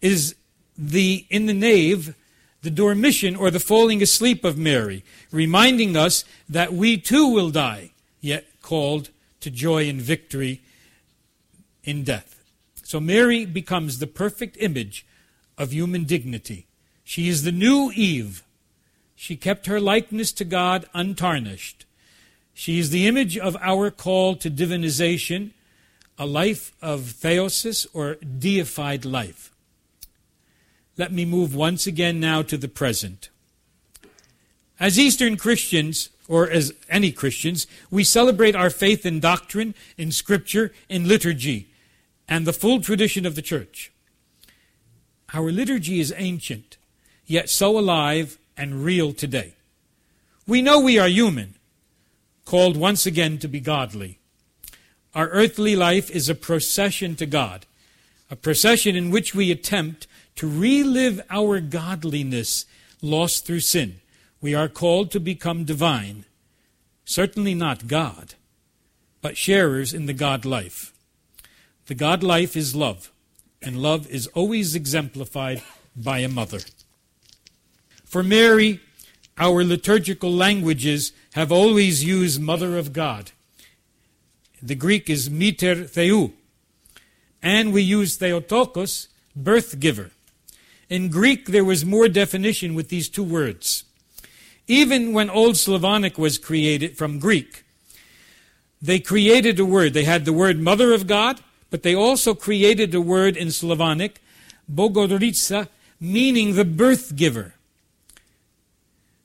is the in the nave the dormition or the falling asleep of Mary, reminding us that we too will die, yet called to joy and victory in death. So Mary becomes the perfect image of human dignity. She is the new Eve. She kept her likeness to God untarnished. She is the image of our call to divinization, a life of theosis or deified life. Let me move once again now to the present. As Eastern Christians, or as any Christians, we celebrate our faith in doctrine, in scripture, in liturgy, and the full tradition of the church. Our liturgy is ancient, yet so alive and real today. We know we are human, called once again to be godly. Our earthly life is a procession to God, a procession in which we attempt to relive our godliness lost through sin. We are called to become divine, certainly not God, but sharers in the God life. The God life is love, and love is always exemplified by a mother. For Mary, our liturgical languages have always used Mother of God. The Greek is Mater Theou, and we use Theotokos, birth giver. In Greek, there was more definition with these two words. Even when Old Slavonic was created from Greek, they created a word. They had the word Mother of God, but they also created a word in Slavonic, Bogorodica, meaning the birth giver.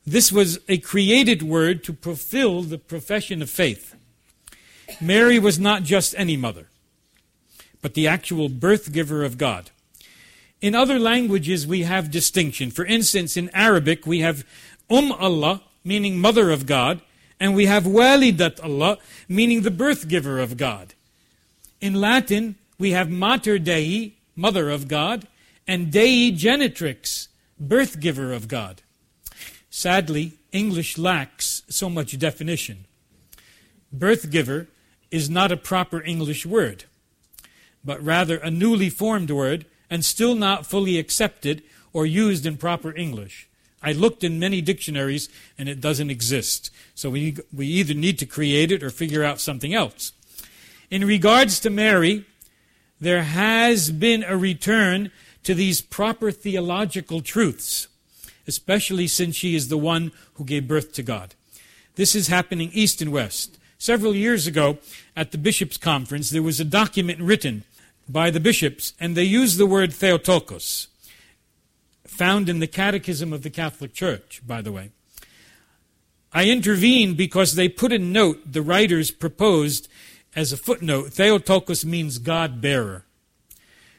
This was a created word to fulfill the profession of faith. Mary was not just any mother, but the actual birth giver of God. In other languages, we have distinction. For instance, in Arabic, we have Um Allah, meaning mother of God, and we have Walidat Allah, meaning the birth giver of God. In Latin, we have Mater Dei, mother of God, and Dei Genitrix, birth giver of God. Sadly, English lacks so much definition. Birth giver is not a proper English word, but rather a newly formed word and still not fully accepted or used in proper English. I looked in many dictionaries and it doesn't exist. So we, we either need to create it or figure out something else. In regards to Mary, there has been a return to these proper theological truths, especially since she is the one who gave birth to God. This is happening east and west. Several years ago at the bishops' conference, there was a document written by the bishops, and they used the word Theotokos, found in the Catechism of the Catholic Church, by the way. I intervened because they put a note the writers proposed as a footnote. Theotokos means God bearer,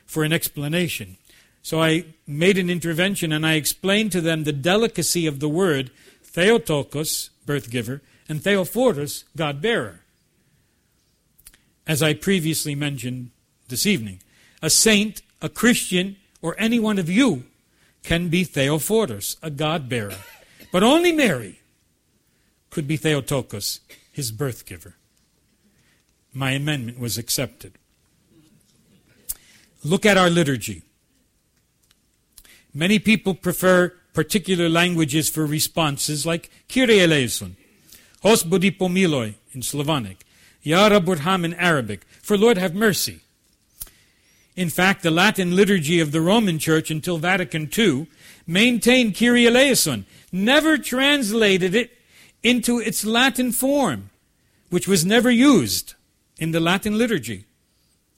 for an explanation. So I made an intervention and I explained to them the delicacy of the word Theotokos, birth giver, and Theophoros, God bearer. As I previously mentioned this evening. A saint, a Christian, or any one of you can be Theophoros, a God bearer. But only Mary could be Theotokos, his birth giver. My amendment was accepted. Look at our liturgy. Many people prefer particular languages for responses like Kyrie eleison, Hospodi pomiluj in Slavonic, Yara burham in Arabic, for Lord have mercy. In fact, the Latin liturgy of the Roman Church until Vatican II maintained Kyrie eleison, never translated it into its Latin form, which was never used in the Latin liturgy.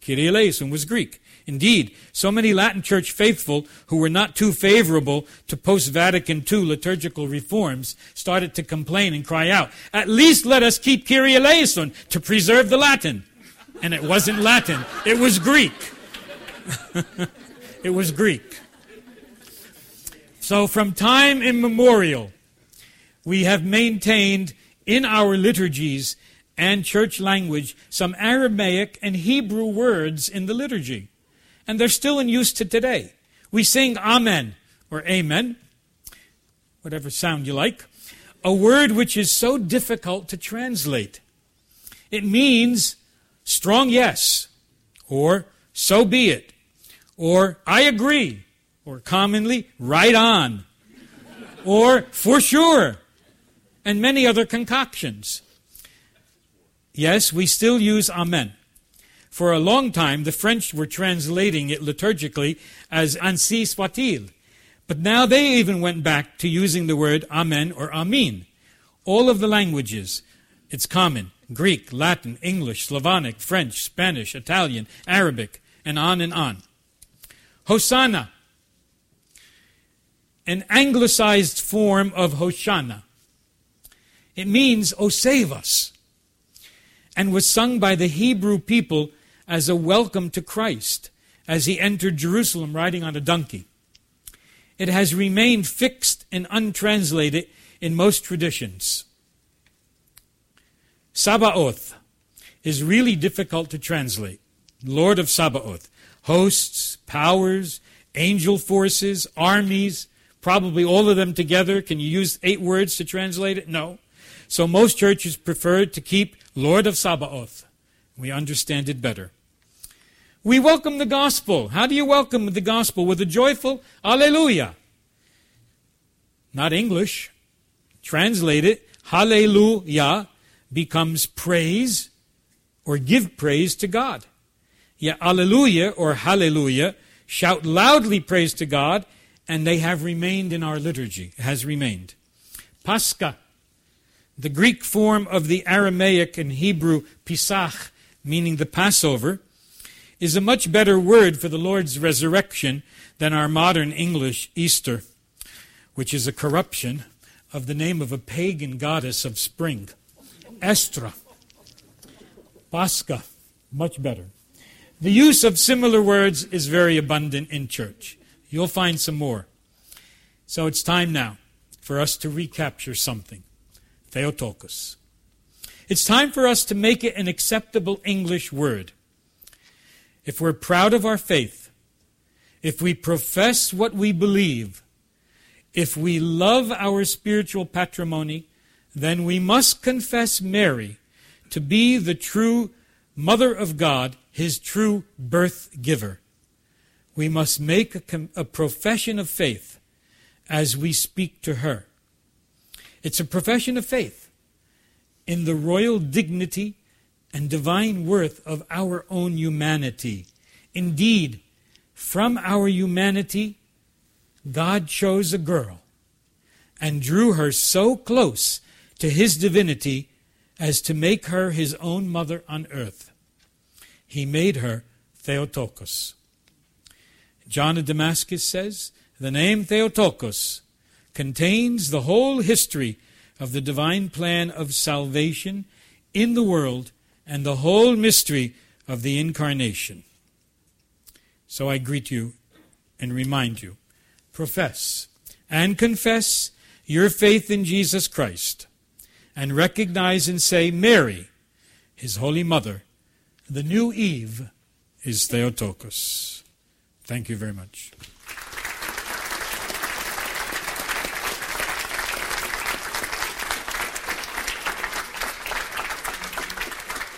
Kyrie eleison was Greek. Indeed, so many Latin Church faithful who were not too favorable to post Vatican II liturgical reforms started to complain and cry out, At least let us keep Kyrie eleison to preserve the Latin. And it wasn't Latin, it was Greek. it was Greek. So, from time immemorial, we have maintained in our liturgies and church language some Aramaic and Hebrew words in the liturgy. And they're still in use to today. We sing Amen or Amen, whatever sound you like, a word which is so difficult to translate. It means strong yes, or so be it, or I agree, or commonly right on, or for sure, and many other concoctions. Yes, we still use Amen. For a long time, the French were translating it liturgically as Ainsi soit-il. But now they even went back to using the word Amen or Amin. All of the languages, it's common Greek, Latin, English, Slavonic, French, Spanish, Italian, Arabic, and on and on. Hosanna, an anglicized form of Hoshana. It means, O save us, and was sung by the Hebrew people as a welcome to Christ as he entered Jerusalem riding on a donkey. It has remained fixed and untranslated in most traditions. Sabaoth is really difficult to translate. Lord of Sabaoth hosts, powers, angel forces, armies, probably all of them together. Can you use eight words to translate it? No. So most churches prefer to keep Lord of Sabaoth. We understand it better. We welcome the gospel. How do you welcome the gospel? With a joyful Alleluia. Not English. Translate it. Hallelujah becomes praise or give praise to God. Yeah, Alleluia or Hallelujah shout loudly praise to God, and they have remained in our liturgy, has remained. Pascha, the Greek form of the Aramaic and Hebrew Pesach, meaning the Passover, is a much better word for the Lord's resurrection than our modern English Easter, which is a corruption of the name of a pagan goddess of spring, Estra. Pascha, much better. The use of similar words is very abundant in church. You'll find some more. So it's time now for us to recapture something. Theotokos. It's time for us to make it an acceptable English word. If we're proud of our faith, if we profess what we believe, if we love our spiritual patrimony, then we must confess Mary to be the true Mother of God, his true birth giver. We must make a, a, profession of faith as we speak to her. It's a profession of faith in the royal dignity and divine worth of our own humanity. Indeed, from our humanity, God chose a girl and drew her so close to his divinity as to make her his own mother on earth. He made her Theotokos. John of Damascus says the name Theotokos contains the whole history of the divine plan of salvation in the world and the whole mystery of the incarnation. So I greet you and remind you profess and confess your faith in Jesus Christ and recognize and say, Mary, his holy mother, the new Eve is Theotokos. Thank you very much.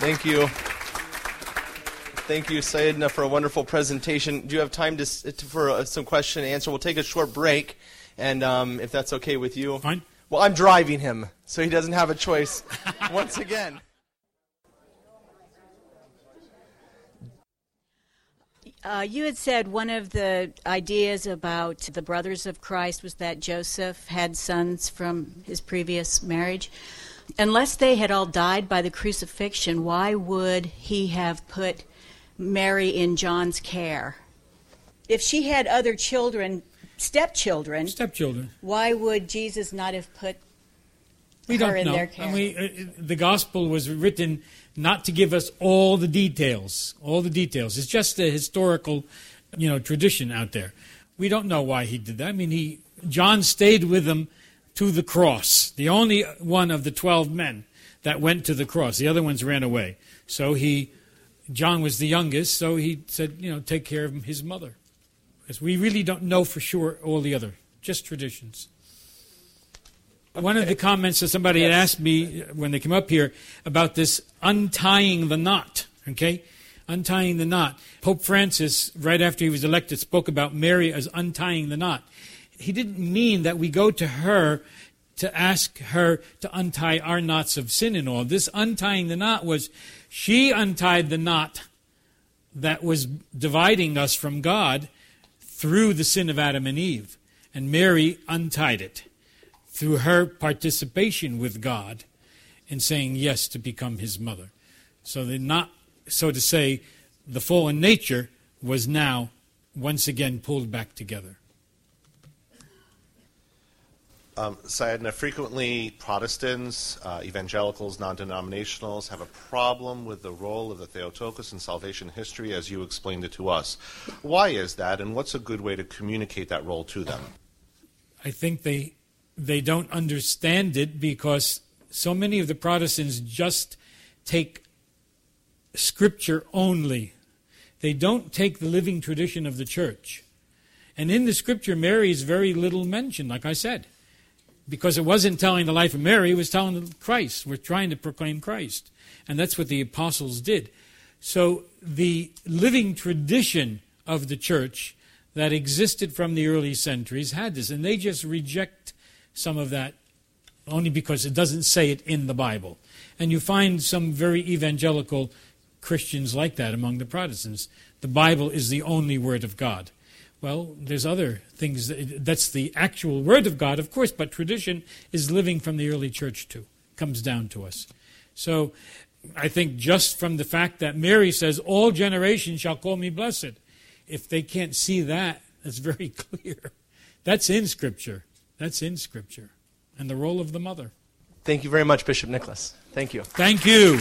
Thank you. Thank you, Sayedna, for a wonderful presentation. Do you have time to, for uh, some question and answer? We'll take a short break, and um, if that's okay with you. Fine. Well, I'm driving him, so he doesn't have a choice. Once again. Uh, you had said one of the ideas about the brothers of Christ was that Joseph had sons from his previous marriage. Unless they had all died by the crucifixion, why would he have put Mary in John's care? If she had other children, stepchildren, Stepchildren. why would Jesus not have put We her don't in know. their care? I mean, uh, the gospel was written not to give us all the details. All the details. It's just a historical, you know, tradition out there. We don't know why he did that. I mean, he John stayed with them to the cross. The only one of the twelve men that went to the cross. The other ones ran away. So he, John was the youngest. So he said, you know, take care of his mother, because we really don't know for sure all the other. Just traditions. One of the comments that somebody had asked me uh, when they came up here about this untying the knot, okay? Untying the knot. Pope Francis, right after he was elected, spoke about Mary as untying the knot. He didn't mean that we go to her to ask her to untie our knots of sin and all. This untying the knot was she untied the knot that was dividing us from God through the sin of Adam and Eve. And Mary untied it through her participation with God in saying yes to become his mother. So that not, so to say, the fallen nature was now once again pulled back together. Um, frequently Protestants, uh, evangelicals, non denominationals have a problem with the role of the Theotokos in salvation history as you explained it to us. Why is that, and what's a good way to communicate that role to them? I think they they don't understand it because so many of the Protestants just take scripture only. They don't take the living tradition of the church. And in the scripture, Mary is very little mentioned, like I said, because it wasn't telling the life of Mary, it was telling Christ. We're trying to proclaim Christ. And that's what the apostles did. So the living tradition of the church that existed from the early centuries had this, and they just reject some of that only because it doesn't say it in the Bible. And you find some very evangelical Christians like that among the Protestants. The Bible is the only Word of God. Well, there's other things. That, that's the actual Word of God, of course, but tradition is living from the early church too. Comes down to us. So I think just from the fact that Mary says, All generations shall call me blessed, if they can't see that, that's very clear. That's in Scripture. That's in Scripture. And the role of the mother. Thank you very much, Bishop Nicholas. Thank you. Thank you.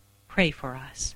pray for us.